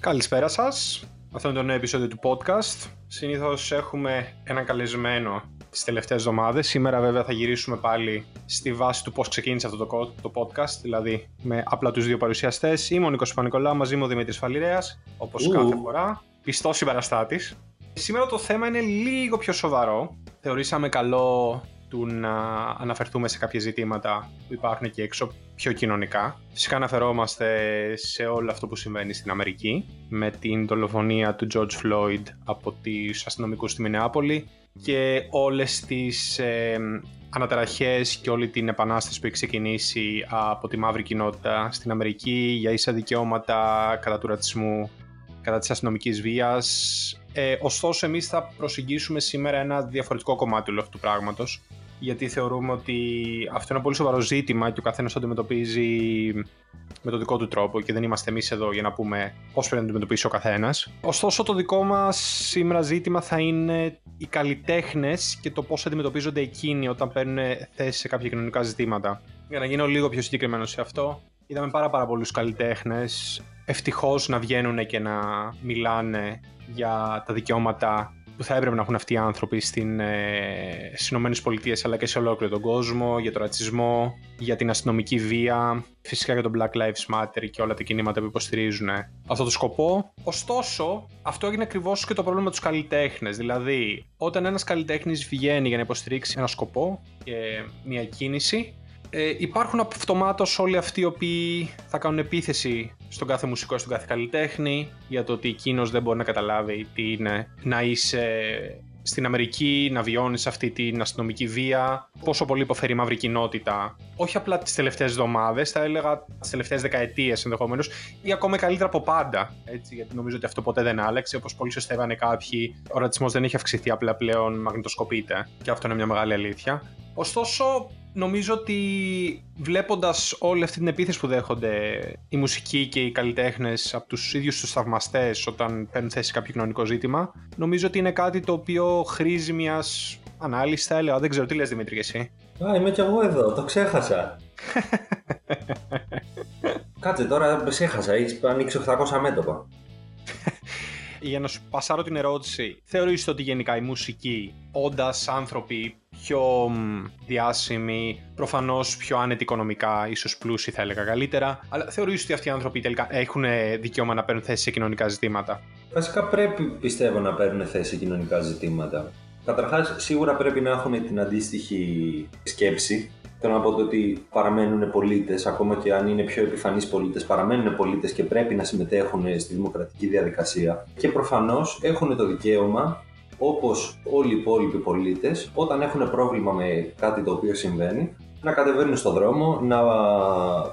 Καλησπέρα σας. Αυτό είναι το νέο επεισόδιο του podcast. Συνήθως έχουμε έναν καλεσμένο τις τελευταίες εβδομάδες. Σήμερα βέβαια θα γυρίσουμε πάλι στη βάση του πώς ξεκίνησε αυτό το, το podcast, δηλαδή με απλά τους δύο παρουσιαστές. Είμαι ο Νίκος Πανικολά, μαζί μου ο Δημήτρης Φαλιρέας, όπως κάθε φορά. Πιστός συμπαραστάτης. Σήμερα το θέμα είναι λίγο πιο σοβαρό. Θεωρήσαμε καλό του να αναφερθούμε σε κάποια ζητήματα που υπάρχουν εκεί έξω πιο κοινωνικά. Φυσικά αναφερόμαστε σε όλο αυτό που συμβαίνει στην Αμερική με την δολοφονία του George Floyd από τους αστυνομικούς στη Μινεάπολη και όλες τις ε, αναταραχές και όλη την επανάσταση που έχει ξεκινήσει από τη μαύρη κοινότητα στην Αμερική για ίσα δικαιώματα κατά του ρατσισμού, κατά της αστυνομικής βίας. Ε, ωστόσο, εμείς θα προσεγγίσουμε σήμερα ένα διαφορετικό κομμάτι όλου αυτού του πράγματος γιατί θεωρούμε ότι αυτό είναι ένα πολύ σοβαρό ζήτημα και ο καθένας το αντιμετωπίζει με τον δικό του τρόπο και δεν είμαστε εμείς εδώ για να πούμε πώς πρέπει να αντιμετωπίσει ο καθένας. Ωστόσο, το δικό μας σήμερα ζήτημα θα είναι οι καλλιτέχνες και το πώς αντιμετωπίζονται εκείνοι όταν παίρνουν θέση σε κάποια κοινωνικά ζητήματα. Για να γίνω λίγο πιο συγκεκριμένος σε αυτό, είδαμε πάρα, πάρα πολλούς καλλιτέχνες ευτυχώς να βγαίνουν και να μιλάνε για τα δικαιώματα που θα έπρεπε να έχουν αυτοί οι άνθρωποι στην, ε, στις ΗΠΑ αλλά και σε ολόκληρο τον κόσμο, για τον ρατσισμό, για την αστυνομική βία, φυσικά για τον Black Lives Matter και όλα τα κινήματα που υποστηρίζουν αυτό το σκοπό. Ωστόσο, αυτό έγινε ακριβώς και το πρόβλημα με τους καλλιτέχνες. Δηλαδή, όταν ένας καλλιτέχνης βγαίνει για να υποστηρίξει ένα σκοπό και μια κίνηση, ε, υπάρχουν αυτομάτως όλοι αυτοί οι οποίοι θα κάνουν επίθεση στον κάθε μουσικό, στον κάθε καλλιτέχνη για το ότι εκείνος δεν μπορεί να καταλάβει τι είναι να είσαι στην Αμερική, να βιώνεις αυτή την αστυνομική βία, πόσο πολύ υποφέρει η μαύρη κοινότητα. Όχι απλά τις τελευταίες εβδομάδες, θα έλεγα τις τελευταίες δεκαετίες ενδεχομένως, ή ακόμα καλύτερα από πάντα. Έτσι, γιατί νομίζω ότι αυτό ποτέ δεν άλλαξε. Όπως πολύ σωστά είπαν κάποιοι, ο ρατσισμός δεν έχει αυξηθεί, απλά πλέον μαγνητοσκοπείται. Και αυτό είναι μια μεγάλη αλήθεια. Ωστόσο, νομίζω ότι βλέποντας όλη αυτή την επίθεση που δέχονται οι μουσικοί και οι καλλιτέχνες από τους ίδιους τους θαυμαστές όταν παίρνουν θέση σε κάποιο κοινωνικό ζήτημα, νομίζω ότι είναι κάτι το οποίο χρήζει μιας ανάλυσης, θα έλεγα. Δεν ξέρω τι λες Δημήτρη εσύ; Α, είμαι κι εγώ εδώ, το ξέχασα. Κάτσε τώρα, ξέχασα, έχεις ανοίξει 800 μέτωπα για να σου πασάρω την ερώτηση, θεωρείς ότι γενικά η μουσική, όντας άνθρωποι πιο διάσημοι, προφανώς πιο άνετοι οικονομικά, ίσως πλούσιοι θα έλεγα καλύτερα, αλλά θεωρείς ότι αυτοί οι άνθρωποι τελικά έχουν δικαίωμα να παίρνουν θέση σε κοινωνικά ζητήματα; Βασικά πρέπει πιστεύω να παίρνουν θέση σε κοινωνικά ζητήματα. Καταρχάς σίγουρα πρέπει να έχουν την αντίστοιχη σκέψη Θέλω να πω ότι παραμένουν πολίτες, ακόμα και αν είναι πιο επιφανείς πολίτες, παραμένουν πολίτες και πρέπει να συμμετέχουν στη δημοκρατική διαδικασία. Και προφανώς έχουν το δικαίωμα, όπως όλοι οι υπόλοιποι πολίτες, όταν έχουν πρόβλημα με κάτι το οποίο συμβαίνει, να κατεβαίνουν στον δρόμο, να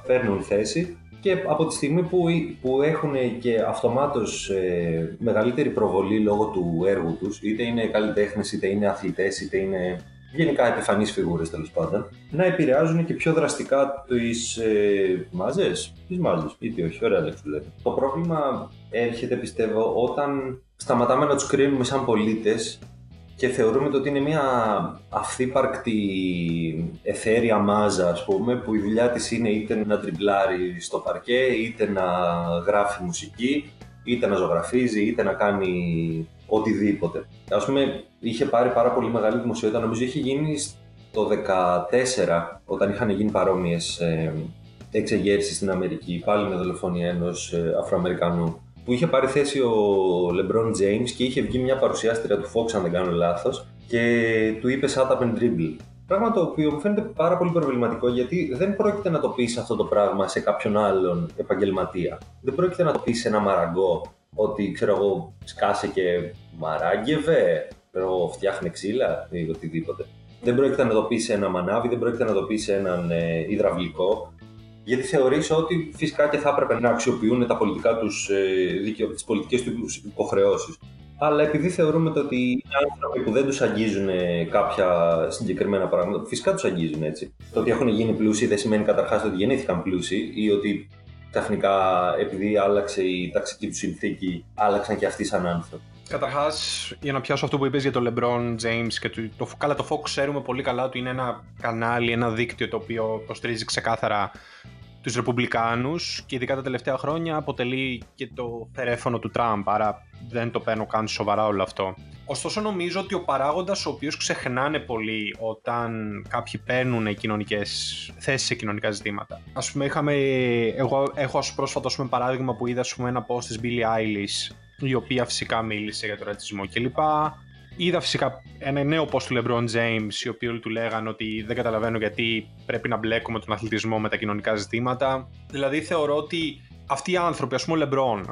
παίρνουν θέση και από τη στιγμή που, που έχουν και αυτομάτως ε, μεγαλύτερη προβολή λόγω του έργου τους, είτε είναι καλλιτέχνες, είτε είναι αθλητές, είτε είναι γενικά επιφανείς φιγούρες τέλος πάντων, να επηρεάζουν και πιο δραστικά τις ε, μάζες, τις μάζες, ή τι όχι, ωραία λέξη λέτε. Το πρόβλημα έρχεται πιστεύω όταν σταματάμε να τους κρίνουμε σαν πολίτες και θεωρούμε ότι είναι μια αυθύπαρκτη εθέρια μάζα ας πούμε που η δουλειά της είναι είτε να τριμπλάρει στο παρκέ είτε να γράφει μουσική είτε να ζωγραφίζει είτε να κάνει οτιδήποτε. Α πούμε, είχε πάρει πάρα πολύ μεγάλη δημοσιότητα. Νομίζω είχε γίνει το 2014 όταν είχαν γίνει παρόμοιες ε, εξεγέρσεις στην Αμερική, πάλι με δολοφονία ενός ε, Αφροαμερικανού. Που είχε πάρει θέση ο LeBron James και είχε βγει μια παρουσιάστρια του Fox, αν δεν κάνω λάθος, και του είπε Shut up and dribble. Πράγμα το οποίο μου φαίνεται πάρα πολύ προβληματικό γιατί δεν πρόκειται να το πεις αυτό το πράγμα σε κάποιον άλλον επαγγελματία. Δεν πρόκειται να το πεις σε ένα μαραγκό ότι ξέρω εγώ σκάσε και μαράγκευε, ξέρω φτιάχνε ξύλα ή οτιδήποτε. Δεν πρόκειται να το πεις σε ένα μανάβι, δεν πρόκειται να το πεις σε έναν ε, υδραυλικό, γιατί θεωρείς ότι φυσικά και θα έπρεπε να αξιοποιούν τα πολιτικά τους, ε, τις πολιτικές τους υποχρεώσεις. Αλλά επειδή θεωρούμε ότι οι άνθρωποι που δεν τους αγγίζουν κάποια συγκεκριμένα πράγματα, φυσικά τους αγγίζουν έτσι. Το ότι έχουν γίνει πλούσιοι δεν σημαίνει καταρχάς ότι γεννήθηκαν πλούσιοι ή ότι ξαφνικά επειδή άλλαξε η ταξική του συνθήκη, άλλαξαν και αυτοί σαν άνθρωποι. Καταρχάς, για να πιάσω αυτό που είπες για τον LeBron James και το, το, καλά, το Fox ξέρουμε πολύ καλά ότι είναι ένα κανάλι, ένα δίκτυο το οποίο υποστηρίζει ξεκάθαρα τους Ρεπουμπλικάνους και ειδικά τα τελευταία χρόνια αποτελεί και το φερέφωνο του Τραμπ, άρα δεν το παίρνω καν σοβαρά όλο αυτό. Ωστόσο νομίζω ότι ο παράγοντας ο οποίος ξεχνάνε πολύ όταν κάποιοι παίρνουν κοινωνικές θέσεις σε κοινωνικά ζητήματα. Ας πούμε είχαμε, εγώ έχω ως πρόσφατο πούμε, παράδειγμα που είδα πούμε, ένα post της Billie Eilish η οποία φυσικά μίλησε για τον ρατσισμό κλπ. Είδα φυσικά ένα νέο post του LeBron James, οι οποίοι του λέγανε ότι δεν καταλαβαίνω γιατί πρέπει να μπλέκουμε τον αθλητισμό με τα κοινωνικά ζητήματα. Δηλαδή θεωρώ ότι αυτοί οι άνθρωποι, ας πούμε ο LeBron,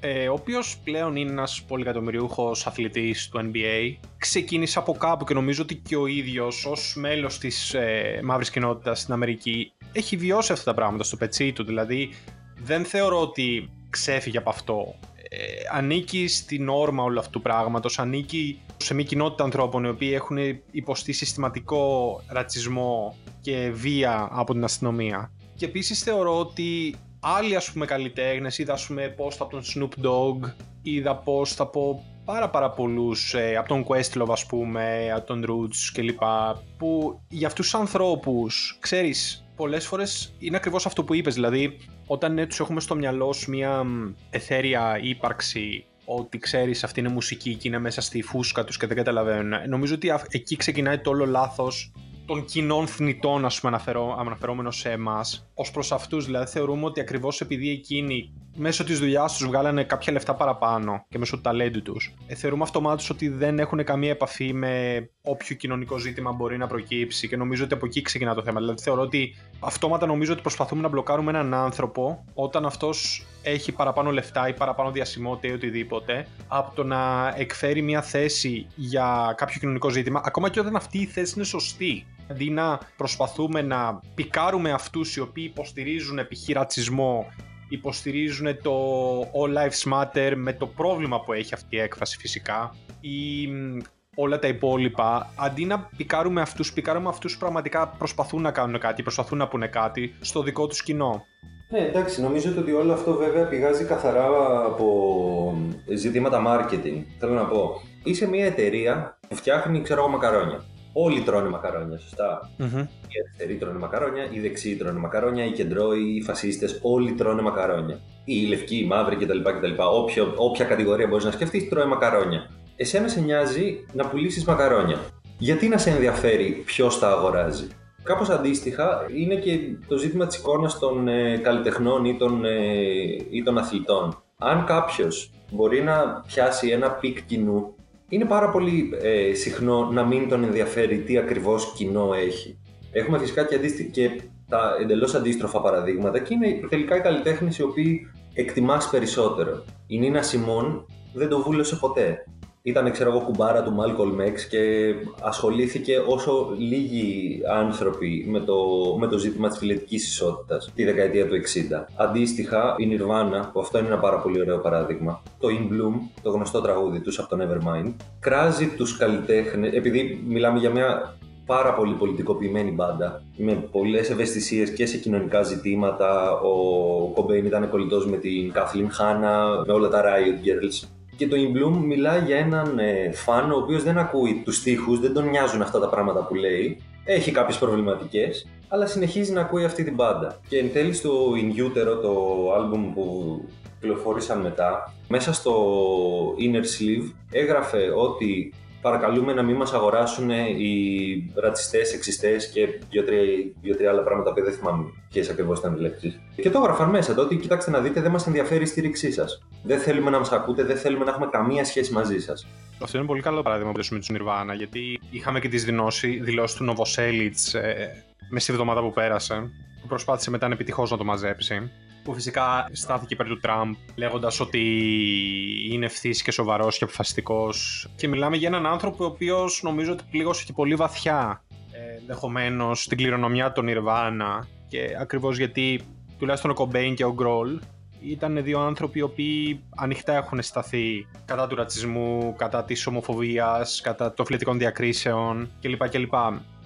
ε, ο οποίος πλέον είναι ένας πολυκατομμυριούχο αθλητής του NBA, ξεκίνησε από κάπου και νομίζω ότι και ο ίδιος ως μέλος της ε, μαύρης κοινότητας στην Αμερική έχει βιώσει αυτά τα πράγματα στο πετσί του. Δηλαδή δεν θεωρώ ότι ξέφυγε από αυτό. Ε, ανήκει στην όρμα όλου αυτού του πράγματος, ανήκει σε μια κοινότητα ανθρώπων οι οποίοι έχουν υποστεί συστηματικό ρατσισμό και βία από την αστυνομία. Και επίσης θεωρώ ότι άλλοι ας πούμε καλλιτέχνες, είδα ας πούμε post από τον Snoop Dogg, είδα post από πάρα πάρα πολλούς, ε, από τον Questlove ας πούμε, από τον Roots κλπ. Που για αυτούς τους ανθρώπους, ξέρεις, πολλές φορές είναι ακριβώς αυτό που είπες, δηλαδή όταν ναι, τους έχουμε στο μυαλό σου μια εθέρια ύπαρξη ότι ξέρεις αυτή είναι μουσική και είναι μέσα στη φούσκα τους και δεν καταλαβαίνουν. Νομίζω ότι εκεί ξεκινάει το όλο λάθος των κοινών θνητών, ας πούμε, αναφερό, αναφερόμενο σε εμάς, ως προς αυτούς. Δηλαδή, θεωρούμε ότι ακριβώς επειδή εκείνοι μέσω της δουλειάς τους βγάλανε κάποια λεφτά παραπάνω και μέσω του ταλέντου τους, ε, θεωρούμε αυτομάτως ότι δεν έχουν καμία επαφή με όποιο κοινωνικό ζήτημα μπορεί να προκύψει και νομίζω ότι από εκεί ξεκινά το θέμα. Δηλαδή, θεωρώ ότι αυτόματα νομίζω ότι προσπαθούμε να μπλοκάρουμε έναν άνθρωπο όταν αυτός έχει παραπάνω λεφτά ή παραπάνω διασημότητα ή οτιδήποτε, από το να εκφέρει μια θέση για κάποιο κοινωνικό ζήτημα, ακόμα και όταν αυτή η θέση είναι σωστή. Αντί να προσπαθούμε να πικάρουμε αυτούς οι οποίοι υποστηρίζουν π.χ. ρατσισμό, υποστηρίζουν το All Lives Matter με το πρόβλημα που έχει αυτή η έκφραση φυσικά ή όλα τα υπόλοιπα, αντί να πικάρουμε αυτούς, πικάρουμε αυτούς που πραγματικά προσπαθούν να κάνουν κάτι, προσπαθούν να πούνε κάτι στο δικό τους κοινό. Ναι, εντάξει, νομίζω ότι όλο αυτό βέβαια πηγάζει καθαρά από ζητήματα marketing. Θέλω να πω, είσαι μια εταιρεία που φτιάχνει, ξέρω εγώ, μακαρόνια. Όλοι τρώνε μακαρόνια, σωστά. Mm-hmm. Οι αριστεροί τρώνε μακαρόνια, οι δεξιοί τρώνε μακαρόνια, οι κεντρώοι, οι φασίστες, όλοι τρώνε μακαρόνια. Οι λευκοί, οι μαύροι κτλ. κτλ. Όποια, όποια κατηγορία μπορείς να σκεφτείς, τρώει μακαρόνια. Εσένα σε νοιάζει να πουλήσεις μακαρόνια. Γιατί να σε ενδιαφέρει ποιος τα αγοράζει; Κάπως αντίστοιχα είναι και το ζήτημα της εικόνας των ε, καλλιτεχνών ή των, ε, ή των αθλητών. Αν κάποιος μπορεί να πιάσει ένα peak κοινού είναι πάρα πολύ ε, συχνό να μην τον ενδιαφέρει τι ακριβώς κοινό έχει. Έχουμε φυσικά και, αντίστη... και τα εντελώς αντίστροφα παραδείγματα και είναι τελικά οι καλλιτέχνες οι οποίοι εκτιμάς περισσότερο. Η Nina Simone δεν το βούλωσε ποτέ ήταν ξέρω εγώ κουμπάρα του Malcolm X και ασχολήθηκε όσο λίγοι άνθρωποι με το, με το ζήτημα της φιλετικής ισότητας τη δεκαετία του 60. Αντίστοιχα η Nirvana, που αυτό είναι ένα πάρα πολύ ωραίο παράδειγμα, το In Bloom, το γνωστό τραγούδι τους από το Nevermind, κράζει τους καλλιτέχνες, επειδή μιλάμε για μια πάρα πολύ πολιτικοποιημένη μπάντα με πολλές ευαισθησίες και σε κοινωνικά ζητήματα. Ο Κομπέιν ήταν κολλητός με την Kathleen Hanna, με όλα τα Riot Girls. Και το In Bloom μιλάει για έναν ε, φαν ο οποίος δεν ακούει τους στίχους, δεν τον νοιάζουν αυτά τα πράγματα που λέει. Έχει κάποιες προβληματικές, αλλά συνεχίζει να ακούει αυτή την μπάντα. Και εν τέλει στο In Utero, το άλμπουμ που κυκλοφόρησαν μετά, μέσα στο Inner Sleeve έγραφε ότι παρακαλούμε να μην μας αγοράσουν οι ρατσιστές, εξιστέ και δύο-τρία άλλα πράγματα που δεν θυμάμαι ποιες ακριβώς ήταν οι λέξεις. Και το έγραφαν μέσα τότε, ότι κοιτάξτε να δείτε, δεν μας ενδιαφέρει η στήριξή σας. Δεν θέλουμε να μας ακούτε, δεν θέλουμε να έχουμε καμία σχέση μαζί σας. Αυτό είναι πολύ καλό παράδειγμα που με του Νιρβάνα, γιατί είχαμε και τις δηλώσεις του Νοβοσέλιτ ε, μες στη εβδομάδα που πέρασε, που προσπάθησε μετά επιτυχώ να το μαζέψει που φυσικά στάθηκε υπέρ του Τραμπ, λέγοντας ότι είναι ευθύς και σοβαρός και αποφασιστικός. Και μιλάμε για έναν άνθρωπο ο οποίος νομίζω ότι πλήγωσε και πολύ βαθιά ε, ενδεχομένως την κληρονομιά των Ιρβάνα. Και ακριβώς γιατί τουλάχιστον ο Κομπέιν και ο Γκρόλ ήταν δύο άνθρωποι οι οποίοι ανοιχτά έχουν σταθεί κατά του ρατσισμού, κατά της ομοφοβίας, κατά των φυλετικών διακρίσεων κλπ. κλπ.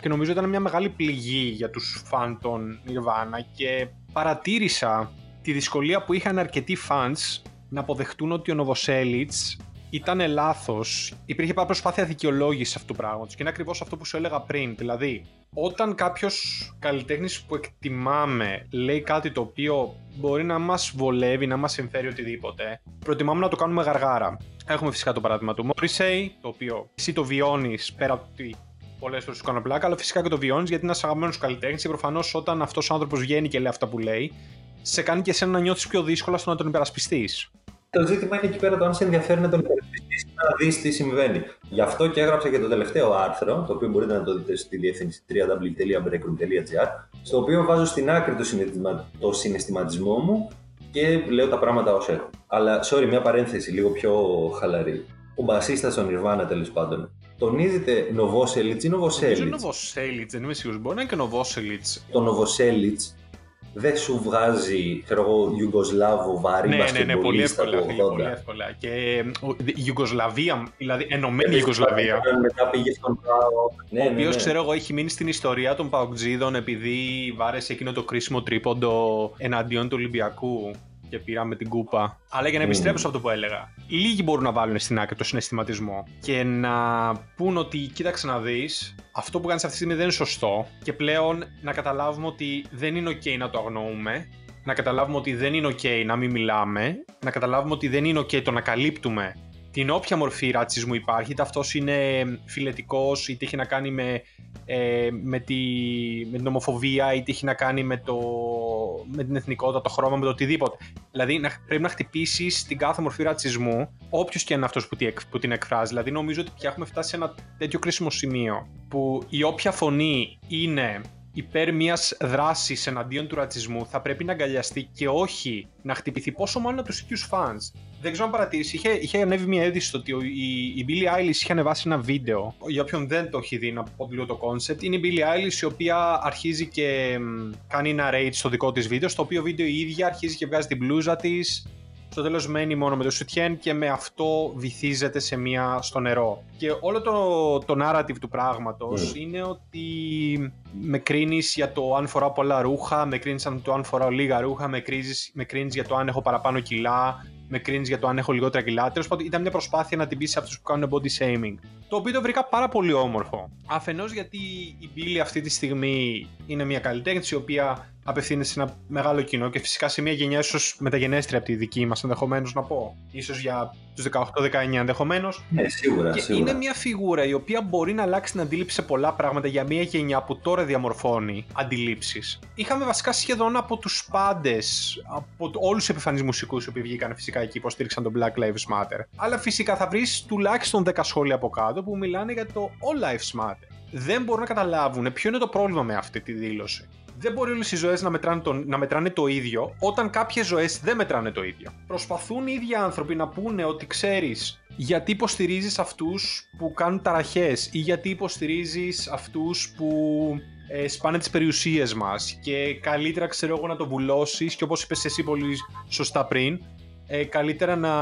Και νομίζω ήταν μια μεγάλη πληγή για τους φαν των Nirvana και παρατήρησα τη δυσκολία που είχαν αρκετοί fans να αποδεχτούν ότι ο Νοβοσέλιτς ήταν λάθος. Υπήρχε πάρα προσπάθεια δικαιολόγησης αυτού του πράγματος. Και είναι ακριβώς αυτό που σου έλεγα πριν. Δηλαδή, όταν κάποιος καλλιτέχνης που εκτιμάμε λέει κάτι το οποίο μπορεί να μας βολεύει, να μας συμφέρει οτιδήποτε, προτιμάμε να το κάνουμε γαργάρα. Έχουμε φυσικά το παράδειγμα του Morrissey, το οποίο εσύ το βιώνεις πέρα από ότι πολλές φορές σου κάνω πλάκα, αλλά φυσικά και το βιώνεις γιατί είναι ένας αγαπημένος καλλιτέχνης και προφανώς όταν αυτός ο άνθρωπος βγαίνει και λέει αυτά που λέει, σε κάνει και εσένα να νιώθεις πιο δύσκολα στο να τον υπερασπιστείς. Το ζήτημα είναι εκεί πέρα το αν σε ενδιαφέρει να τον υπερασπιστείς να δεις τι συμβαίνει. Γι' αυτό και έγραψα και το τελευταίο άρθρο, το οποίο μπορείτε να το δείτε στη διεύθυνση www.breakroom.gr, στο οποίο βάζω στην άκρη το, συναισθημα... το συναισθηματισμό μου και λέω τα πράγματα ως έχουν. Αλλά, sorry, μια παρένθεση λίγο πιο χαλαρή. Ο μπασίστας ο Nirvana τέλος πάντων. Τονίζεται Novoselic ή Novoselic; Δεν Novoselic, δεν είμαι σίγουρος. Μπορεί να είναι και Novoselic. Το Novoselic δεν σου βγάζει, ξέρω εγώ, Ιουγκοσλάβο βαρύ ναι, ναι, ναι, πολύ εύκολα, πολύ εύκολα. Και η Ιουγκοσλαβία, δηλαδή ενωμένη Ιουγκοσλαβία. Μετά πήγε στον ναι, ο οποίο, ναι, ναι. ξέρω εγώ, έχει μείνει στην ιστορία των Παοκτζίδων επειδή βάρεσε εκείνο το κρίσιμο τρίποντο εναντίον του Ολυμπιακού και πήραμε την κούπα. Αλλά για να επιστρέψω σε αυτό που έλεγα. Λίγοι μπορούν να βάλουν στην άκρη το συναισθηματισμό και να πούν ότι κοίταξε να δεις, αυτό που κάνεις αυτή τη στιγμή δεν είναι σωστό και πλέον να καταλάβουμε ότι δεν είναι OK να το αγνοούμε. Να καταλάβουμε ότι δεν είναι OK να μην μιλάμε. Να καταλάβουμε ότι δεν είναι OK το να καλύπτουμε την όποια μορφή ρατσισμού υπάρχει, είτε αυτός είναι φιλετικός, είτε έχει να κάνει με, ε, με, τη, με την ομοφοβία, είτε έχει να κάνει με, το, με την εθνικότητα, το χρώμα, με το οτιδήποτε. Δηλαδή να, πρέπει να χτυπήσεις την κάθε μορφή ρατσισμού, όποιος και είναι αυτός που, που την εκφράζει. Δηλαδή νομίζω ότι πια έχουμε φτάσει σε ένα τέτοιο κρίσιμο σημείο που η όποια φωνή είναι υπέρ μιας δράσης εναντίον του ρατσισμού θα πρέπει να αγκαλιαστεί και όχι να χτυπηθεί πόσο μάλλον από τους ίδιους fans. Δεν ξέρω αν παρατηρήσεις, είχε, είχε ανέβει μια είδηση ότι η, η Billie Eilish είχε ανεβάσει ένα βίντεο. Για όποιον δεν το έχει δει να πω λίγο το concept, είναι η Billie Eilish η οποία αρχίζει και κάνει ένα narrate στο δικό της βίντεο. Στο οποίο βίντεο η ίδια αρχίζει και βγάζει την μπλούζα της, στο τέλος μένει μόνο με το σουτιέν και με αυτό βυθίζεται σε μία στο νερό. Και όλο το, το narrative του πράγματος mm. είναι ότι με κρίνεις για το αν φοράω πολλά ρούχα, με κρίνεις για το αν φοράω λίγα ρούχα, με κρίνεις, με κρίνεις για το αν έχω παραπάνω κιλά, με κρίνεις για το αν έχω λιγότερα κιλά. Τέλος πάντων, ήταν μια προσπάθεια να την πεις σε αυτούς που κάνουν body shaming. Το οποίο το βρήκα πάρα πολύ όμορφο. Αφενός γιατί η Billy αυτή τη στιγμή είναι μια καλλιτέχνη η οποία απευθύνεται σε ένα μεγάλο κοινό και φυσικά σε μια γενιά ίσως μεταγενέστρια από τη δική μας ενδεχομένως να πω. σω για τους 18-19 ενδεχομένως. Ναι, σίγουρα. Και σίγουρα. είναι μια φιγούρα η οποία μπορεί να αλλάξει την αντίληψη σε πολλά πράγματα για μια γενιά που τώρα διαμορφώνει αντιλήψεις. Είχαμε βασικά σχεδόν από τους πάντες, από όλους τους επιφανείς μουσικούς οι οποίοι βγήκαν φυσικά εκεί, υποστήριξαν το Black Lives Matter. Αλλά φυσικά θα βρεις τουλάχιστον 10 σχόλια από κάτω που μιλάνε για το All Lives Matter. Δεν μπορούν να καταλάβουν ποιο είναι το πρόβλημα με αυτή τη δήλωση δεν μπορεί όλες οι ζωές να, μετράνε το, να μετράνε το ίδιο όταν κάποιες ζωές δεν μετράνε το ίδιο. Προσπαθούν οι ίδιοι άνθρωποι να πούνε ότι ξέρεις γιατί υποστηρίζεις αυτούς που κάνουν ταραχές ή γιατί υποστηρίζεις αυτούς που ε, σπάνε τις περιουσίες μας και καλύτερα ξέρω εγώ να το βουλώσεις και όπως είπες εσύ πολύ σωστά πριν, ε, καλύτερα να,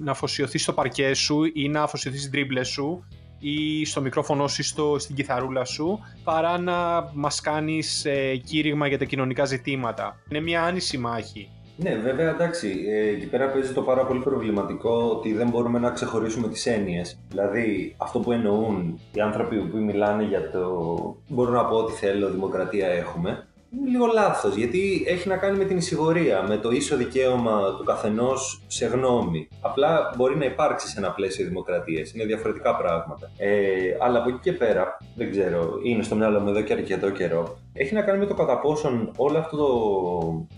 να αφοσιωθείς στο παρκέ σου ή να αφοσιωθείς στην τρίπλε σου ή στο μικρόφωνο σου ή στο, στην κιθαρούλα σου παρά να μας κάνεις ε, κήρυγμα για τα κοινωνικά ζητήματα. Είναι μια άνηση μάχη. Ναι, βέβαια, εντάξει, ε, εκεί πέρα παίζει το πάρα πολύ προβληματικό ότι δεν μπορούμε να ξεχωρίσουμε τις έννοιες. Δηλαδή, αυτό που εννοούν οι άνθρωποι που μιλάνε για το μπορώ να πω ότι θέλω, δημοκρατία έχουμε, είναι λίγο λάθος γιατί έχει να κάνει με την εισηγορία, με το ίσο δικαίωμα του καθενός σε γνώμη. Απλά μπορεί να υπάρξει σε ένα πλαίσιο δημοκρατίας. Είναι διαφορετικά πράγματα. Ε, αλλά από εκεί και πέρα, δεν ξέρω, είναι στο μυαλό μου εδώ και αρκετό καιρό. Έχει να κάνει με το κατά πόσον όλο αυτό το,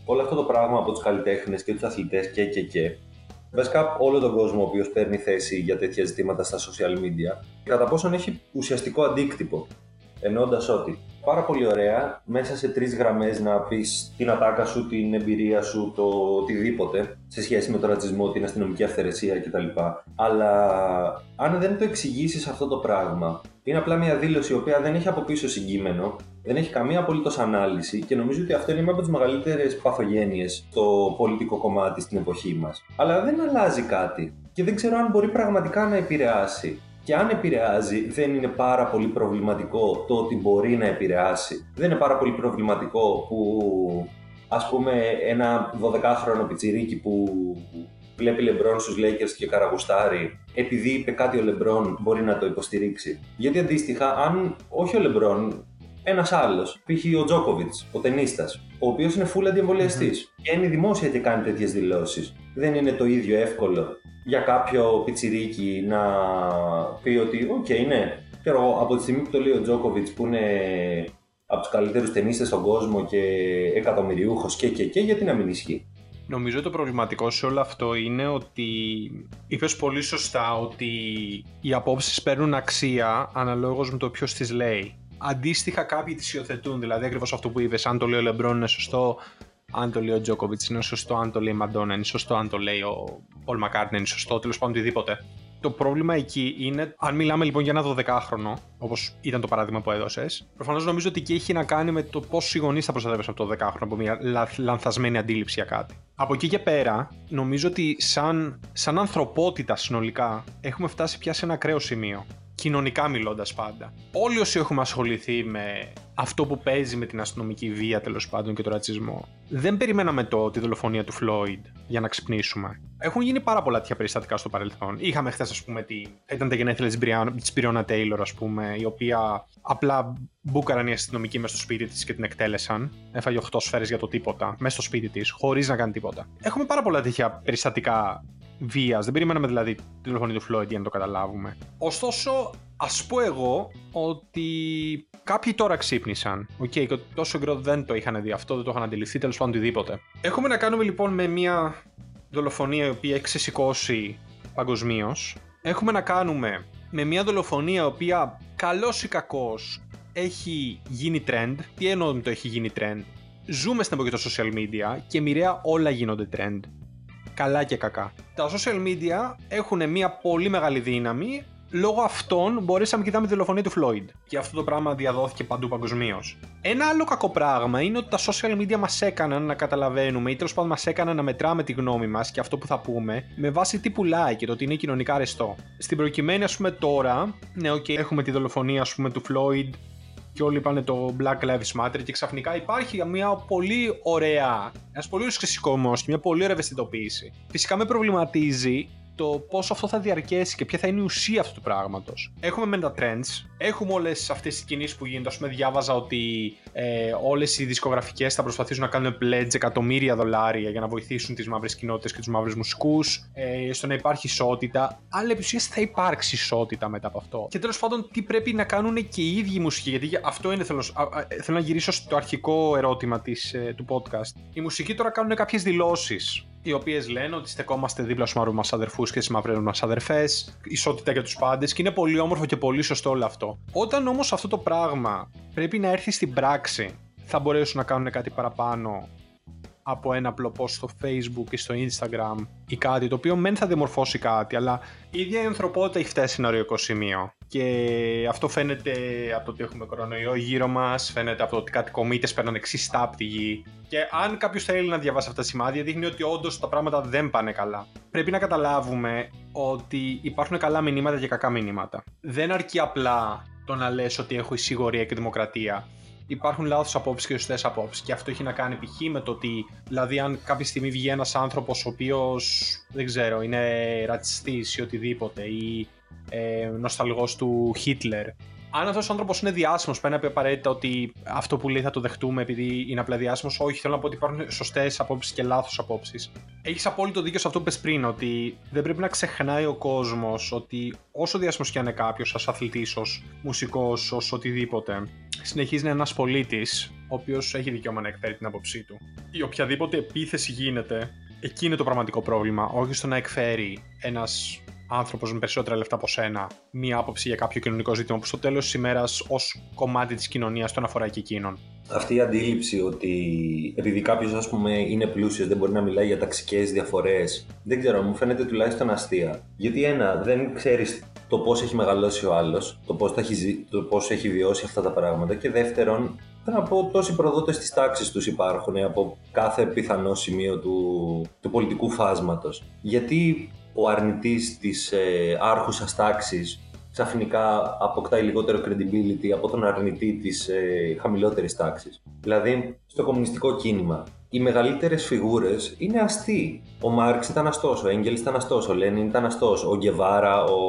όλο αυτό το πράγμα από τους καλλιτέχνες και τους αθλητές και και και βασικά όλο τον κόσμο ο οποίος παίρνει θέση για τέτοια ζητήματα στα social media, κατά πόσον έχει ουσιαστικό αντίκτυπο. Εννοώντα ότι πάρα πολύ ωραία μέσα σε τρεις γραμμές να πεις την ατάκα σου, την εμπειρία σου, το οτιδήποτε σε σχέση με τον ρατσισμό, την αστυνομική αυθαιρεσία κτλ. Αλλά αν δεν το εξηγήσεις αυτό το πράγμα, είναι απλά μια δήλωση η οποία δεν έχει από πίσω συγκείμενο, δεν έχει καμία απολύτως ανάλυση και νομίζω ότι αυτό είναι μια από τις μεγαλύτερες παθογένειες στο πολιτικό κομμάτι στην εποχή μας. Αλλά δεν αλλάζει κάτι και δεν ξέρω αν μπορεί πραγματικά να επηρεάσει και αν επηρεάζει, δεν είναι πάρα πολύ προβληματικό το ότι μπορεί να επηρεάσει. Δεν είναι πάρα πολύ προβληματικό που, ας πούμε, ένα 12χρονο πιτσιρίκι που βλέπει Λεμπρόν στους Lakers και καραγουστάρει, επειδή είπε κάτι ο Λεμπρόν μπορεί να το υποστηρίξει. Γιατί αντίστοιχα, αν όχι ο Λεμπρόν, ένας άλλος, π.χ. ο Τζόκοβιτς, ο τενίστας, ο οποίος είναι φουλ αντιεμβολιαστής mm-hmm. και είναι δημόσια και κάνει τέτοιες δηλώσεις. Δεν είναι το ίδιο εύκολο για κάποιο πιτσιρίκι να πει ότι, ok, okay, ναι, ξέρω, από τη στιγμή που το λέει ο Τζόκοβιτς που είναι από τους καλύτερους τενίστες στον κόσμο και εκατομμυριούχος και, και, και, γιατί να μην ισχύει; Νομίζω το προβληματικό σε όλο αυτό είναι ότι είπες πολύ σωστά ότι οι απόψεις παίρνουν αξία αναλόγως με το ποιος τις λέει. Αντίστοιχα κάποιοι τις υιοθετούν, δηλαδή ακριβώς αυτό που είπες, αν το λέει ο Λεμπρόν είναι σωστό, αν το λέει ο Τζόκοβιτς είναι σωστό, αν το λέει η Μαντόνα είναι σωστό, αν το λέει ο Πολ Μακάρτιν είναι σωστό, τέλος πάντων οτιδήποτε. Το πρόβλημα εκεί είναι, αν μιλάμε λοιπόν για ένα 12χρονο, όπως ήταν το παράδειγμα που έδωσες, προφανώς νομίζω ότι εκεί έχει να κάνει με το πώς οι γονείς θα προστατεύσουν αυτό το 12χρονο από μια λανθασμένη αντίληψη για κάτι. Από εκεί και πέρα, νομίζω ότι σαν, σαν ανθρωπότητα συνολικά έχουμε φτάσει πια σε ένα ακραίο σημείο κοινωνικά μιλώντας πάντα. Όλοι όσοι έχουμε ασχοληθεί με αυτό που παίζει με την αστυνομική βία τέλος πάντων και τον ρατσισμό, δεν περιμέναμε το, τη δολοφονία του Φλόιντ για να ξυπνήσουμε. Έχουν γίνει πάρα πολλά τέτοια περιστατικά στο παρελθόν. Είχαμε χθες, ας πούμε, τη, ήταν τα γενέθλια της Μπριόνα Τέιλορ, ας πούμε, η οποία απλά μπούκαραν οι αστυνομικοί μέσα στο σπίτι της και την εκτέλεσαν. Έφαγε 8 σφαίρες για το τίποτα, μέσα στο σπίτι της, χωρίς να κάνει τίποτα. Έχουμε πάρα πολλά τέτοια περιστατικά βίας. Δεν περιμέναμε δηλαδή τη δολοφονία του Φλόιντ για να το καταλάβουμε. Ωστόσο, ας πω εγώ ότι κάποιοι τώρα ξύπνησαν. Ok, okay, και τόσο καιρό δεν το είχαν δει αυτό, δεν το είχαν αντιληφθεί, τέλος πάντων οτιδήποτε. Έχουμε να κάνουμε λοιπόν με μια δολοφονία η οποία έχει ξεσηκώσει παγκοσμίως. Έχουμε να κάνουμε με μια δολοφονία η οποία καλό ή κακό έχει γίνει trend. Τι εννοώ με το έχει γίνει trend; Ζούμε στην εποχή των social media και μοιραία όλα γίνονται trend καλά και κακά. Τα social media έχουν μια πολύ μεγάλη δύναμη Λόγω αυτών μπορέσαμε και είδαμε τη δολοφονία του Floyd. Και αυτό το πράγμα διαδόθηκε παντού παγκοσμίως. Ένα άλλο κακό πράγμα είναι ότι τα social media μας έκαναν να καταλαβαίνουμε ή τέλος πάντων μας έκαναν να μετράμε τη γνώμη μας και αυτό που θα πούμε με βάση τι πουλάει και το ότι είναι κοινωνικά αρεστό. Στην προκειμένη, ας πούμε τώρα, ναι, OK, έχουμε τη δολοφονία ας πούμε, του Floyd και όλοι είπαν το Black Lives Matter και ξαφνικά υπάρχει μια πολύ ωραία, ένας πολύ ωραίο ξεσηκωμό και μια πολύ ωραία ευαισθητοποίηση. Φυσικά με προβληματίζει το πόσο αυτό θα διαρκέσει και ποια θα είναι η ουσία αυτού του πράγματος. Έχουμε με τα trends, έχουμε όλες αυτές τις κινήσεις που γίνονται. Α πούμε, διάβαζα ότι ε, όλες οι δισκογραφικές θα προσπαθήσουν να κάνουν pledge εκατομμύρια δολάρια για να βοηθήσουν τις μαύρες κοινότητες και τους μαύρους μουσικούς, ε, στο να υπάρχει ισότητα. Αλλά επί θα υπάρξει ισότητα μετά από αυτό. Και τέλος πάντων, τι πρέπει να κάνουν και οι ίδιοι οι μουσικοί; Γιατί αυτό είναι, θέλω, θέλω να γυρίσω στο αρχικό ερώτημα της, ε, του podcast. Οι μουσικοί τώρα κάνουν κάποιες δηλώσεις οι οποίες λένε ότι στεκόμαστε δίπλα στους μαύρους μας αδερφούς και στις μαύρες μας αδερφές, ισότητα για τους πάντες και είναι πολύ όμορφο και πολύ σωστό όλο αυτό. Όταν όμως αυτό το πράγμα πρέπει να έρθει στην πράξη, θα μπορέσουν να κάνουν κάτι παραπάνω από ένα απλό post στο facebook ή στο instagram ή κάτι το οποίο μεν θα δημορφώσει κάτι αλλά η ίδια η ανθρωπότητα έχει φτάσει σε ένα ωριακό σημείο και αυτό φαίνεται από το ότι έχουμε κορονοϊό γύρω μας, φαίνεται από το ότι κάτι κομίτες παίρνουν εξή από τη γη. Και αν κάποιος θέλει να διαβάσει αυτά τα σημάδια, δείχνει ότι όντως τα πράγματα δεν πάνε καλά. Πρέπει να καταλάβουμε ότι υπάρχουν καλά μηνύματα και κακά μηνύματα. Δεν αρκεί απλά το να λες ότι έχω εισηγορία και δημοκρατία υπάρχουν λάθος απόψεις και σωστέ απόψεις. Και αυτό έχει να κάνει π.χ. με το ότι, δηλαδή, αν κάποια στιγμή βγει ένας άνθρωπος ο οποίος δεν ξέρω, είναι ρατσιστής ή οτιδήποτε, ή ε, νοσταλγός του Χίτλερ. Αν αυτός ο άνθρωπος είναι διάσημος, πρέπει να πει απαραίτητα ότι αυτό που λέει θα το δεχτούμε επειδή είναι απλά διάσημος. Όχι, θέλω να πω ότι υπάρχουν σωστές απόψεις και λάθος απόψεις. Έχεις απόλυτο δίκιο σε αυτό που είπε πριν, ότι δεν πρέπει να ξεχνάει ο κόσμος ότι όσο διάσημος και αν είναι κάποιος, ως αθλητής, ως μουσικός, ως οτιδήποτε, συνεχίζει να είναι ένας πολίτης, ο οποίος έχει δικαίωμα να εκφέρει την άποψή του. Η οποιαδήποτε επίθεση γίνεται, εκεί είναι το πραγματικό πρόβλημα, όχι στο να εκφέρει ένας άνθρωπος με περισσότερα λεφτά από σένα μία άποψη για κάποιο κοινωνικό ζήτημα που στο τέλος της ημέρας ως κομμάτι της κοινωνίας τον αφορά και εκείνον. Αυτή η αντίληψη ότι επειδή κάποιος ας πούμε είναι πλούσιος δεν μπορεί να μιλάει για ταξικές διαφορές, δεν ξέρω, μου φαίνεται τουλάχιστον αστεία. Γιατί ένα, δεν ξέρεις το πώς έχει μεγαλώσει ο άλλος, το πώς έχει, έχει βιώσει αυτά τα πράγματα. Και δεύτερον, θέλω να πω τόσοι προδότες της τάξης τους υπάρχουν από κάθε πιθανό σημείο του, του πολιτικού φάσματος. Γιατί ο αρνητής της ε, άρχουσας τάξης ξαφνικά αποκτάει λιγότερο credibility από τον αρνητή της ε, χαμηλότερης τάξης. Δηλαδή, στο κομμουνιστικό κίνημα, οι μεγαλύτερες φιγούρες είναι αστεί. Ο Μάρξ ήταν αστός, ο Έγγελς ήταν αστός, ο Λένιν ήταν αστός, ο Γκεβάρα, ο,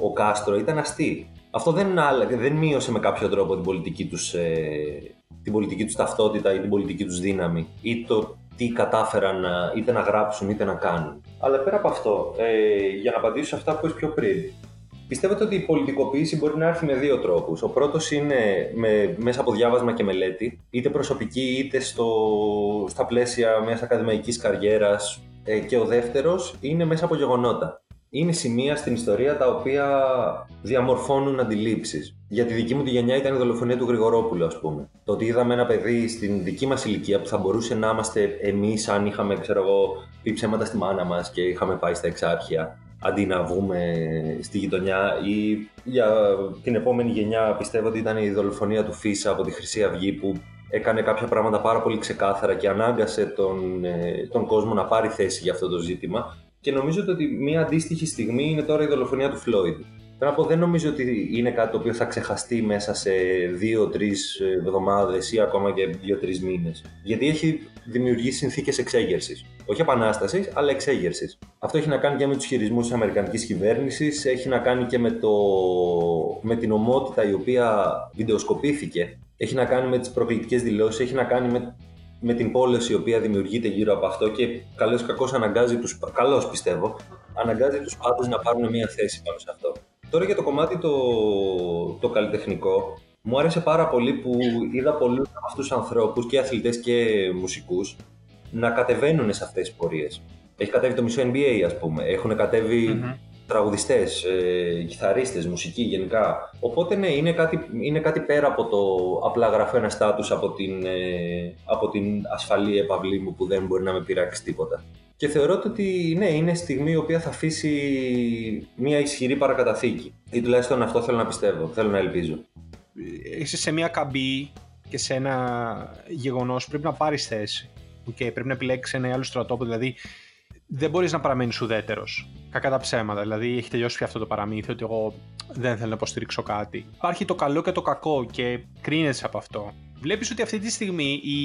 ο Κάστρο ήταν αστεί. Αυτό δεν, δεν μείωσε με κάποιο τρόπο την πολιτική τους, ε, την πολιτική τους ταυτότητα ή την πολιτική τους δύναμη ή το τι κατάφεραν είτε να γράψουν είτε να κάνουν. Αλλά πέρα από αυτό, ε, για να απαντήσω σε αυτά που είπες πιο πριν, Πιστεύετε ότι η πολιτικοποίηση μπορεί να έρθει με δύο τρόπους. Ο πρώτος είναι με, μέσα από διάβασμα και μελέτη, είτε προσωπική είτε στο, στα πλαίσια μιας ακαδημαϊκής καριέρας ε, και ο δεύτερος είναι μέσα από γεγονότα. Είναι σημεία στην ιστορία τα οποία διαμορφώνουν αντιλήψεις. Για τη δική μου τη γενιά ήταν η δολοφονία του Γρηγορόπουλου, ας πούμε. Το ότι είδαμε ένα παιδί στην δική μας ηλικία που θα μπορούσε να είμαστε εμείς, αν είχαμε, ξέρω εγώ, πει ψέματα στη μάνα μας και είχαμε πάει στα εξάρχεια αντί να βγούμε στη γειτονιά ή για την επόμενη γενιά πιστεύω ότι ήταν η δολοφονία του Φίσα από τη Χρυσή Αυγή που έκανε κάποια πράγματα πάρα πολύ ξεκάθαρα και ανάγκασε τον, ε, τον κόσμο να πάρει θέση για αυτό το ζήτημα και νομίζω ότι μια αντίστοιχη στιγμή είναι τώρα η δολοφονία του Φλόιντ. Θέλω να πω, δεν νομίζω ότι είναι κάτι το οποίο θα ξεχαστεί μέσα σε δύο-τρει εβδομάδες ή ακόμα και δύο-τρει μήνες. Γιατί έχει δημιουργήσει συνθήκες εξέγερσης. Όχι επανάστασης, αλλά εξέγερσης. Αυτό έχει να κάνει και με τους χειρισμούς της Αμερικανικής κυβέρνησης, έχει να κάνει και με, το... με την ομότητα η οποία βιντεοσκοπήθηκε, έχει να κάνει με τις προκλητικές δηλώσεις, έχει να κάνει με με την πόλωση η οποία δημιουργείται γύρω από αυτό και καλώς κακώς αναγκάζει τους, καλώς πιστεύω, αναγκάζει τους πάντες να πάρουν μια θέση πάνω σε αυτό. Τώρα για το κομμάτι το, το καλλιτεχνικό, μου άρεσε πάρα πολύ που είδα πολλούς από αυτούς τους ανθρώπους και αθλητές και μουσικούς να κατεβαίνουν σε αυτές τις πορείες. Έχει κατέβει το μισό NBA ας πούμε, έχουν τραγουδιστές, ε, κιθαρίστες, μουσική γενικά. Οπότε ναι, είναι κάτι, είναι κάτι πέρα από το απλά γραφώ ένα στάτους από την, ε, από την ασφαλή επαυλή μου που δεν μπορεί να με πειράξει τίποτα. Και θεωρώ ότι ναι, είναι στιγμή η οποία θα αφήσει μια ισχυρή παρακαταθήκη. Ή τουλάχιστον αυτό θέλω να πιστεύω, θέλω να ελπίζω. Είσαι σε μια καμπή και σε ένα γεγονός πρέπει να πάρεις θέση. Okay, πρέπει να επιλέξεις ένα άλλο στρατόπεδο. Δηλαδή, δεν μπορείς να παραμείνει ουδέτερος. Κακά τα ψέματα. Δηλαδή, έχει τελειώσει πια αυτό το παραμύθι ότι εγώ δεν θέλω να υποστηρίξω κάτι. Υπάρχει το καλό και το κακό και κρίνεσαι από αυτό. Βλέπεις ότι αυτή τη στιγμή οι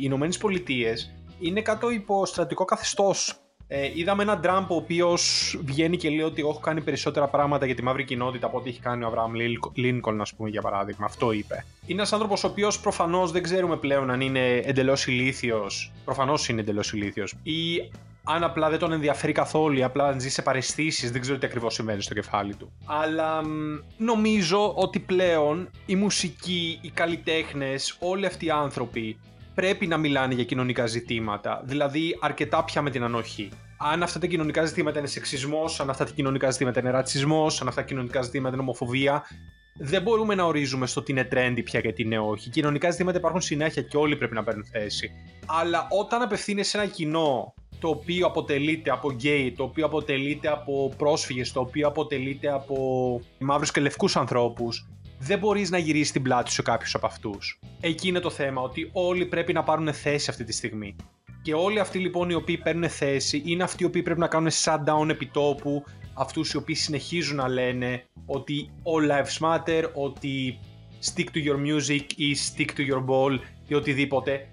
Ηνωμένες Πολιτείες είναι κάτω υπό στρατικό καθεστώς. Ε, είδαμε έναν Τραμπ ο οποίος βγαίνει και λέει ότι έχω κάνει περισσότερα πράγματα για τη μαύρη κοινότητα από ό,τι έχει κάνει ο Αβραάμ Λίνκολν, ας πούμε, για παράδειγμα. Αυτό είπε. Είναι ένας άνθρωπος ο οποίος προφανώς δεν ξέρουμε πλέον αν είναι εντελώς ηλίθιος. Προφανώς είναι εντελώς ηλίθιος. Ή αν απλά δεν τον ενδιαφέρει καθόλου, απλά αν ζει σε παρεστήσεις, δεν ξέρω τι ακριβώς συμβαίνει στο κεφάλι του. Αλλά νομίζω ότι πλέον η μουσική, οι καλλιτέχνες, όλοι αυτοί οι άνθρωποι πρέπει να μιλάνε για κοινωνικά ζητήματα. Δηλαδή, αρκετά πια με την ανοχή. Αν αυτά τα κοινωνικά ζητήματα είναι σεξισμός, αν αυτά τα κοινωνικά ζητήματα είναι ρατσισμός, αν αυτά τα κοινωνικά ζητήματα είναι ομοφοβία, δεν μπορούμε να ορίζουμε στο τι είναι trendy πια και τι είναι όχι. Κοινωνικά ζητήματα υπάρχουν συνέχεια και όλοι πρέπει να παίρνουν θέση. Αλλά όταν απευθύνεσαι σε ένα κοινό το οποίο αποτελείται από γκέι, το οποίο αποτελείται από πρόσφυγες, το οποίο αποτελείται από μαύρους και λευκούς ανθρώπους, δεν μπορείς να γυρίσεις την πλάτη σου σε κάποιους από αυτούς. Εκεί είναι το θέμα, ότι όλοι πρέπει να πάρουν θέση αυτή τη στιγμή. Και όλοι αυτοί λοιπόν οι οποίοι παίρνουν θέση είναι αυτοί οι οποίοι πρέπει να κάνουν shutdown επιτόπου, αυτούς οι οποίοι συνεχίζουν να λένε ότι all lives matter, ότι stick to your music ή stick to your ball ή οτιδήποτε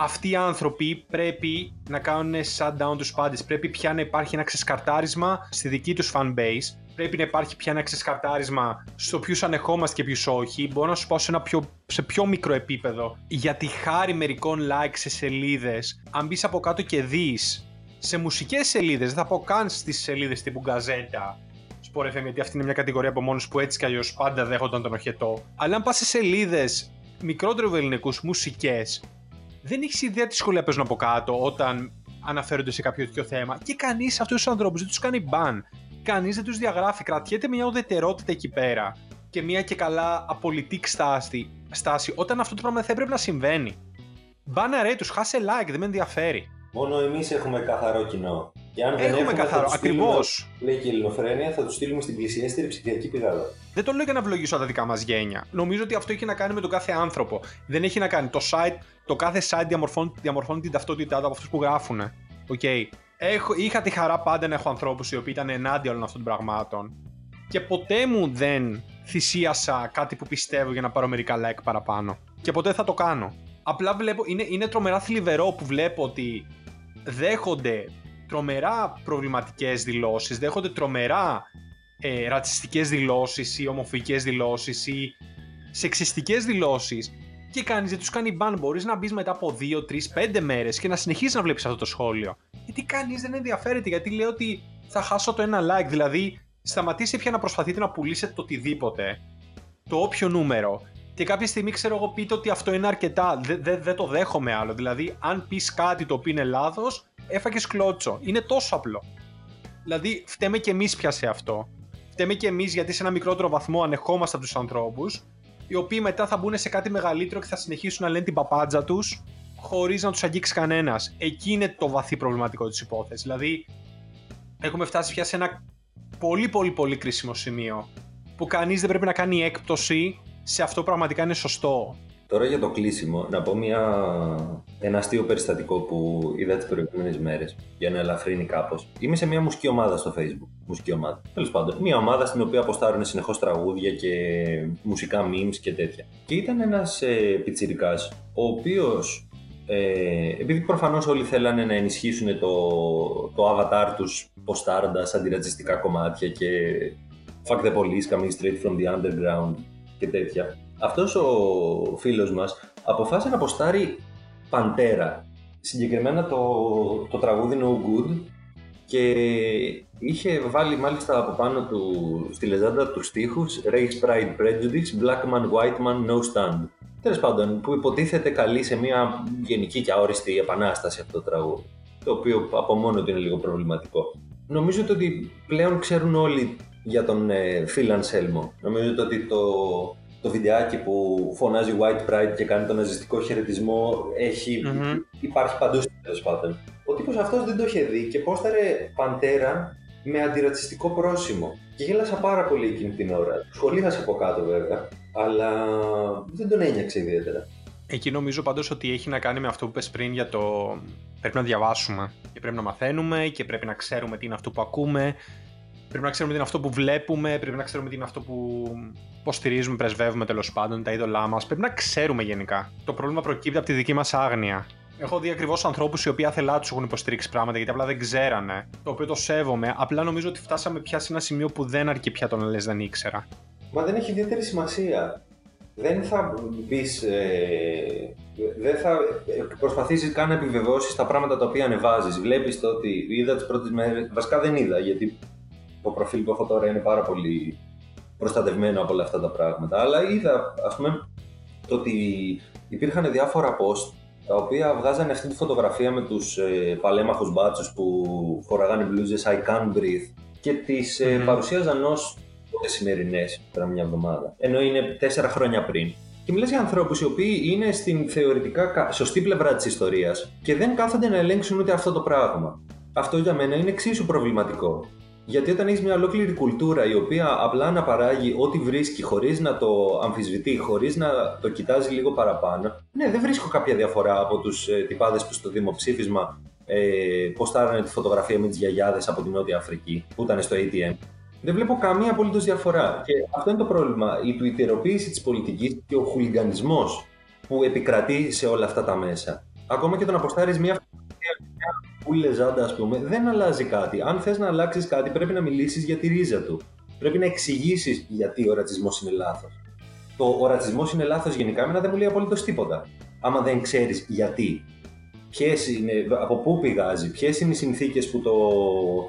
αυτοί οι άνθρωποι πρέπει να κάνουν shutdown τους πάντες. Πρέπει πια να υπάρχει ένα ξεσκαρτάρισμα στη δική τους fanbase. Πρέπει να υπάρχει πια ένα ξεσκαρτάρισμα στο ποιους ανεχόμαστε και ποιους όχι. Μπορώ να σου πω σε ένα πιο, σε πιο μικρό επίπεδο. Για τη χάρη μερικών likes σε σελίδες, αν μπεις από κάτω και δεις σε μουσικές σελίδες, δεν θα πω καν στις σελίδες τύπου γκαζέτα, Sport FM, γιατί αυτή είναι μια κατηγορία από μόνος που έτσι κι αλλιώς πάντα δέχονταν τον οχετό. Αλλά αν πας σε σελίδες μικρότερου ελληνικούς μουσικές, δεν έχεις ιδέα τι σχόλια παίζουν από κάτω όταν αναφέρονται σε κάποιο τέτοιο θέμα και κανείς αυτούς τους ανθρώπους δεν τους κάνει μπαν. Κανείς δεν τους διαγράφει. Κρατιέται μια ουδετερότητα εκεί πέρα και μια και καλά απολυτή στάση, στάση όταν αυτό το πράγμα δεν θα έπρεπε να συμβαίνει. Μπάνε τους, χάσε like, δεν με ενδιαφέρει. Μόνο εμείς έχουμε καθαρό κοινό. Και αν δεν έχουμε καθαρό, ακριβώς. Λέει και η Ελληνοφρένεια, θα τους στείλουμε στην πλησιέστερη ψηφιακή πηγάδα. Δεν το λέω για να ευλογήσω τα δικά μας γένια. Νομίζω ότι αυτό έχει να κάνει με τον κάθε άνθρωπο. Δεν έχει να κάνει. Το, site, το κάθε site διαμορφώνει, διαμορφώνει την ταυτότητά του από αυτούς που γράφουν. Okay. Έχω, είχα τη χαρά πάντα να έχω ανθρώπους οι οποίοι ήταν ενάντια όλων αυτών των πραγμάτων. Και ποτέ μου δεν θυσίασα κάτι που πιστεύω για να πάρω μερικά like παραπάνω. Και ποτέ θα το κάνω. Απλά βλέπω, είναι, είναι τρομερά θλιβερό που βλέπω ότι δέχονται τρομερά προβληματικές δηλώσεις, δέχονται τρομερά ε, ρατσιστικές δηλώσεις ή ομοφικές δηλώσεις ή σεξιστικές δηλώσεις και κανείς δεν τους κάνει ban, μπορείς να μπεις μετά από 2, 3, 5 μέρες και να συνεχίσεις να βλέπεις αυτό το σχόλιο. Γιατί κανείς δεν ενδιαφέρεται, γιατί λέει ότι θα χάσω το ένα like, δηλαδή σταματήσει πια να προσπαθείτε να πουλήσετε το οτιδήποτε, το όποιο νούμερο και κάποια στιγμή ξέρω εγώ πείτε ότι αυτό είναι αρκετά, δεν δε, δε το δέχομαι άλλο. Δηλαδή αν πεις κάτι το οποίο είναι λάθος, έφαγες κλότσο. Είναι τόσο απλό. Δηλαδή φταίμε και εμείς πια σε αυτό. Φταίμε και εμείς γιατί σε ένα μικρότερο βαθμό ανεχόμαστε από τους ανθρώπους, οι οποίοι μετά θα μπουν σε κάτι μεγαλύτερο και θα συνεχίσουν να λένε την παπάντζα τους, χωρίς να τους αγγίξει κανένας. Εκεί είναι το βαθύ προβληματικό της υπόθεσης. Δηλαδή έχουμε φτάσει πια σε ένα πολύ πολύ πολύ κρίσιμο σημείο που κανείς δεν πρέπει να κάνει έκπτωση σε αυτό πραγματικά είναι σωστό. Τώρα για το κλείσιμο, να πω μια, ένα αστείο περιστατικό που είδα τις προηγούμενες μέρες για να ελαφρύνει κάπως. Είμαι σε μια μουσική ομάδα στο Facebook. Μουσική ομάδα. Τέλος πάντων, μια ομάδα στην οποία αποστάρουν συνεχώς τραγούδια και μουσικά memes και τέτοια. Και ήταν ένας ε, πιτσυρικά, ο οποίος ε, επειδή προφανώς όλοι θέλανε να ενισχύσουν το, το avatar τους ποστάροντας αντιρατσιστικά κομμάτια και fuck the police coming straight from the underground και τέτοια. Αυτός ο φίλος μας αποφάσισε να ποστάρει Παντέρα. Συγκεκριμένα το, το τραγούδι No Good και είχε βάλει μάλιστα από πάνω του στη λεζάντα του στίχους Race Pride Prejudice, Black Man, White Man, No Stand. Τέλος πάντων, που υποτίθεται καλή σε μια γενική και αόριστη επανάσταση αυτό το τραγούδι. Το οποίο από μόνο του είναι λίγο προβληματικό. Νομίζω ότι πλέον ξέρουν όλοι για τον ε, Phil Anselmo. Νομίζω ότι το, το βιντεάκι που φωνάζει White Pride και κάνει τον ναζιστικό χαιρετισμό έχει, mm-hmm. υπάρχει παντού τέλος πάντων. Ο τύπος αυτός δεν το είχε δει και πόσταρε Παντέρα με αντιρατσιστικό πρόσημο. Και γέλασα πάρα πολύ εκείνη την ώρα. Σχολίασα από κάτω βέβαια, αλλά δεν τον ένιωξε ιδιαίτερα. Εκεί νομίζω πάντως ότι έχει να κάνει με αυτό που είπε πριν για το πρέπει να διαβάσουμε και πρέπει να μαθαίνουμε και πρέπει να ξέρουμε τι είναι αυτό που ακούμε Πρέπει να ξέρουμε τι είναι αυτό που βλέπουμε, πρέπει να ξέρουμε τι είναι αυτό που υποστηρίζουμε, πρεσβεύουμε τέλος πάντων, τα είδωλά μας. Πρέπει να ξέρουμε γενικά. Το πρόβλημα προκύπτει από τη δική μας άγνοια. Έχω δει ακριβώς ανθρώπους οι οποίοι άθελά τους έχουν υποστηρίξει πράγματα γιατί απλά δεν ξέρανε. Το οποίο το σέβομαι. Απλά νομίζω ότι φτάσαμε πια σε ένα σημείο που δεν αρκεί πια το να λες δεν ήξερα. Μα δεν έχει ιδιαίτερη σημασία. Δεν θα μπεις. Ε, δεν θα προσπαθήσεις καν να επιβεβαιώσεις τα πράγματα τα οποία ανεβάζεις. Βλέπεις το ότι είδα τις πρώτες μέρες. Βασικά δεν είδα γιατί το προφίλ που έχω τώρα είναι πάρα πολύ προστατευμένο από όλα αυτά τα πράγματα. Αλλά είδα, ας πούμε, το ότι υπήρχαν διάφορα post τα οποία βγάζανε αυτή τη φωτογραφία με τους ε, παλέμαχους μπάτσους που φοράγανε μπλούζες I can't breathe και τις ε, παρουσίαζαν ως τότε σημερινές, πέρα μια εβδομάδα. Ενώ είναι τέσσερα χρόνια πριν. Και μιλάς για ανθρώπους οι οποίοι είναι στην θεωρητικά σωστή πλευρά της ιστορίας και δεν κάθονται να ελέγξουν ούτε αυτό το πράγμα. Αυτό για μένα είναι εξίσου προβληματικό. Γιατί όταν έχεις μια ολόκληρη κουλτούρα η οποία απλά αναπαράγει ό,τι βρίσκει χωρίς να το αμφισβητεί, χωρίς να το κοιτάζει λίγο παραπάνω, ναι, δεν βρίσκω κάποια διαφορά από τους ε, τυπάδες που στο δημοψήφισμα ε, ποστάρανε τη φωτογραφία με τις γιαγιάδες από την Νότια Αφρική που ήταν στο ATM. Δεν βλέπω καμία απολύτως διαφορά. Και αυτό είναι το πρόβλημα. Η τουιτεροποίηση της πολιτικής και ο χουλιγανισμός που επικρατεί σε όλα αυτά τα μέσα. Ακόμα και το να αποστάρει μια που λεζάντα, ας πούμε, δεν αλλάζει κάτι. Αν θες να αλλάξεις κάτι, πρέπει να μιλήσεις για τη ρίζα του. Πρέπει να εξηγήσεις γιατί ο ρατσισμός είναι λάθος. Το ο ρατσισμός είναι λάθος γενικά, εμένα δεν μου λέει απολύτως τίποτα. Άμα δεν ξέρεις γιατί. Ποιες είναι, από πού πηγάζει, ποιες είναι οι συνθήκες που το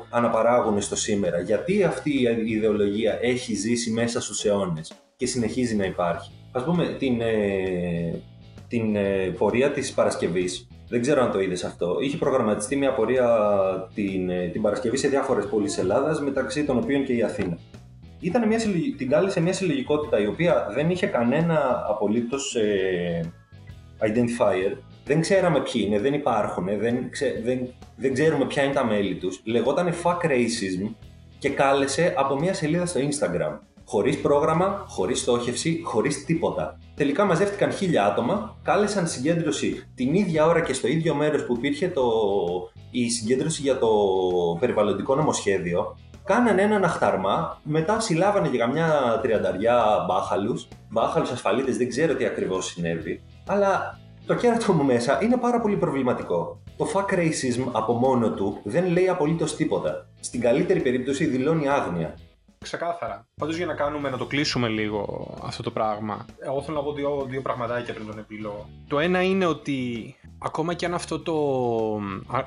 αναπαράγουν στο σήμερα, γιατί αυτή η ιδεολογία έχει ζήσει μέσα στους αιώνες και συνεχίζει να υπάρχει. Α πούμε, την, ε, την ε, πορεία της Παρασκευής δεν ξέρω αν το είδες αυτό. Είχε προγραμματιστεί μια πορεία την, ε, την Παρασκευή σε διάφορες πόλεις Ελλάδας, μεταξύ των οποίων και η Αθήνα. Ήταν μια, την κάλεσε μια συλλογικότητα η οποία δεν είχε κανένα απολύτως ε, identifier. Δεν ξέραμε ποιοι είναι, δεν υπάρχουν, δεν, ξέ, δεν, δεν ξέρουμε ποια είναι τα μέλη τους. Λεγόταν fuck racism και κάλεσε από μια σελίδα στο Instagram. Χωρίς πρόγραμμα, χωρίς στόχευση, χωρίς τίποτα. Τελικά μαζεύτηκαν χίλια άτομα, κάλεσαν συγκέντρωση την ίδια ώρα και στο ίδιο μέρος που υπήρχε το... η συγκέντρωση για το περιβαλλοντικό νομοσχέδιο. Κάνανε έναν αχταρμά, μετά συλλάβανε για καμιά τριανταριά μπάχαλους, μπάχαλους ασφαλίτες, δεν ξέρω τι ακριβώς συνέβη, αλλά Το κέρατο μου μέσα είναι πάρα πολύ προβληματικό. Το fuck racism από μόνο του δεν λέει απολύτως τίποτα. Στην καλύτερη περίπτωση δηλώνει άγνοια. Ξεκάθαρα. Πάντως για να κάνουμε, να το κλείσουμε λίγο αυτό το πράγμα. Εγώ θέλω να πω δύο, δύο πραγματάκια πριν τον επίλογο. Το ένα είναι ότι ακόμα και αν αυτό το.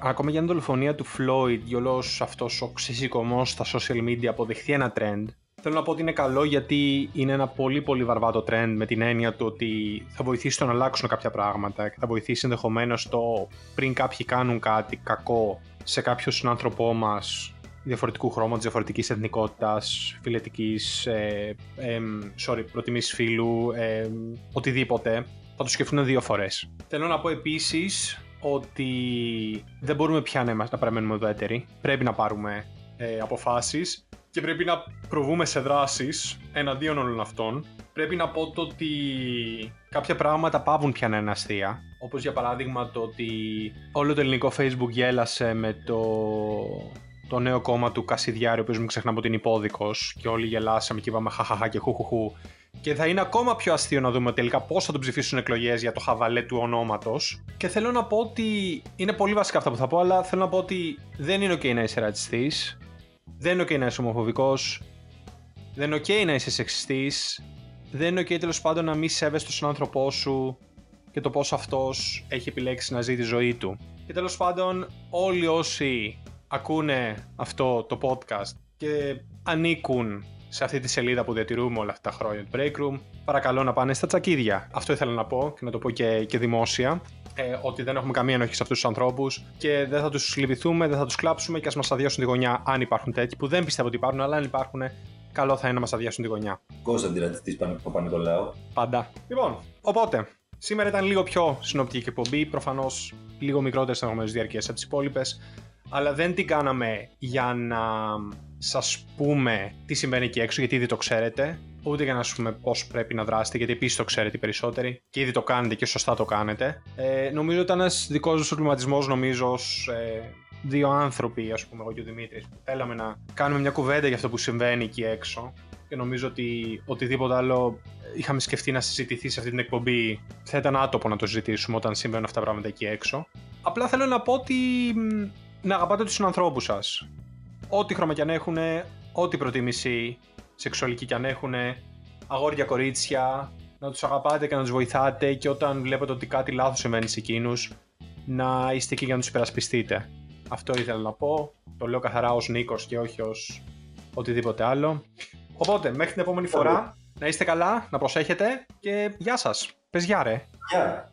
ακόμα και αν η δολοφονία του Floyd και όλο αυτός ο ξεσηκωμός στα social media αποδεχθεί ένα trend, Θέλω να πω ότι είναι καλό γιατί είναι ένα πολύ πολύ βαρβάτο trend με την έννοια του ότι θα βοηθήσει το να αλλάξουν κάποια πράγματα και θα βοηθήσει ενδεχομένως το πριν κάποιοι κάνουν κάτι κακό σε κάποιον συνάνθρωπό μας διαφορετικού χρώματος, διαφορετικής εθνικότητας, φιλετικής, ε, ε, sorry, προτιμής φίλου, ε, οτιδήποτε, θα το σκεφτούν δύο φορές. Θέλω να πω επίσης ότι δεν μπορούμε πια να, να παραμένουμε ουδέτεροι. Πρέπει να πάρουμε ε, αποφάσεις και πρέπει να προβούμε σε δράσεις εναντίον όλων αυτών. Πρέπει να πω το ότι κάποια πράγματα πάβουν πια να είναι αστεία. Όπως για παράδειγμα το ότι όλο το ελληνικό facebook γέλασε με το το νέο κόμμα του Κασιδιάρη, ο οποίος μην ξεχνάμε ότι είναι υπόδικος και όλοι γελάσαμε και είπαμε χαχαχά και χουχουχού. Και θα είναι ακόμα πιο αστείο να δούμε τελικά πώς θα τον ψηφίσουν εκλογές για το χαβαλέ του ονόματος. Και θέλω να πω ότι. Είναι πολύ βασικά αυτά που θα πω, αλλά θέλω να πω ότι δεν είναι OK να είσαι ρατσιστής. Δεν είναι OK να είσαι ομοφοβικός. Δεν είναι OK να είσαι σεξιστής. Δεν είναι OK τέλος πάντων να μην σέβεσαι τον άνθρωπό σου και το πώς αυτός έχει επιλέξει να ζει τη ζωή του. Και τέλος πάντων, όλοι όσοι ακούνε αυτό το podcast και ανήκουν σε αυτή τη σελίδα που διατηρούμε όλα αυτά τα χρόνια του Breakroom, παρακαλώ να πάνε στα τσακίδια. Αυτό ήθελα να πω και να το πω και, και δημόσια. Ε, ότι δεν έχουμε καμία ενοχή σε αυτούς τους ανθρώπους και δεν θα τους λυπηθούμε, δεν θα τους κλάψουμε και ας μας αδειάσουν τη γωνιά αν υπάρχουν τέτοιοι που δεν πιστεύω ότι υπάρχουν, αλλά αν υπάρχουν, καλό θα είναι να μας αδειάσουν τη γωνιά. Κόσμο αντιρατσιστή Παπα-Νικολάου. Πάντα. Λοιπόν, οπότε, σήμερα ήταν λίγο πιο συνοπτική εκπομπή. Προφανώς λίγο μικρότερες ενδεχομένως διαρκεία από τις υπόλοιπες αλλά δεν την κάναμε για να σας πούμε τι συμβαίνει εκεί έξω, γιατί ήδη το ξέρετε, ούτε για να σας πούμε πώς πρέπει να δράσετε, γιατί επίσης το ξέρετε οι περισσότεροι και ήδη το κάνετε και σωστά το κάνετε. Ε, νομίζω ότι ήταν ένας δικός μου προβληματισμός, νομίζω, ως ε, δύο άνθρωποι, ας πούμε, εγώ και ο Δημήτρης, που θέλαμε να κάνουμε μια κουβέντα για αυτό που συμβαίνει εκεί έξω και νομίζω ότι οτιδήποτε άλλο είχαμε σκεφτεί να συζητηθεί σε αυτή την εκπομπή θα ήταν άτομο να το συζητήσουμε όταν συμβαίνουν αυτά τα πράγματα εκεί έξω. Απλά θέλω να πω ότι να αγαπάτε τους ανθρώπους σας. Ό,τι χρώμα κι αν έχουν, ό,τι προτίμηση σεξουαλική κι αν έχουν, αγόρια, κορίτσια, να τους αγαπάτε και να τους βοηθάτε και όταν βλέπετε ότι κάτι λάθος συμβαίνει σε εκείνους, να είστε εκεί για να τους υπερασπιστείτε. Αυτό ήθελα να πω. Το λέω καθαρά ως Νίκος και όχι ως οτιδήποτε άλλο. Οπότε, μέχρι την επόμενη φορά, να είστε καλά, να προσέχετε και γεια σας. Πες γεια ρε. Γεια.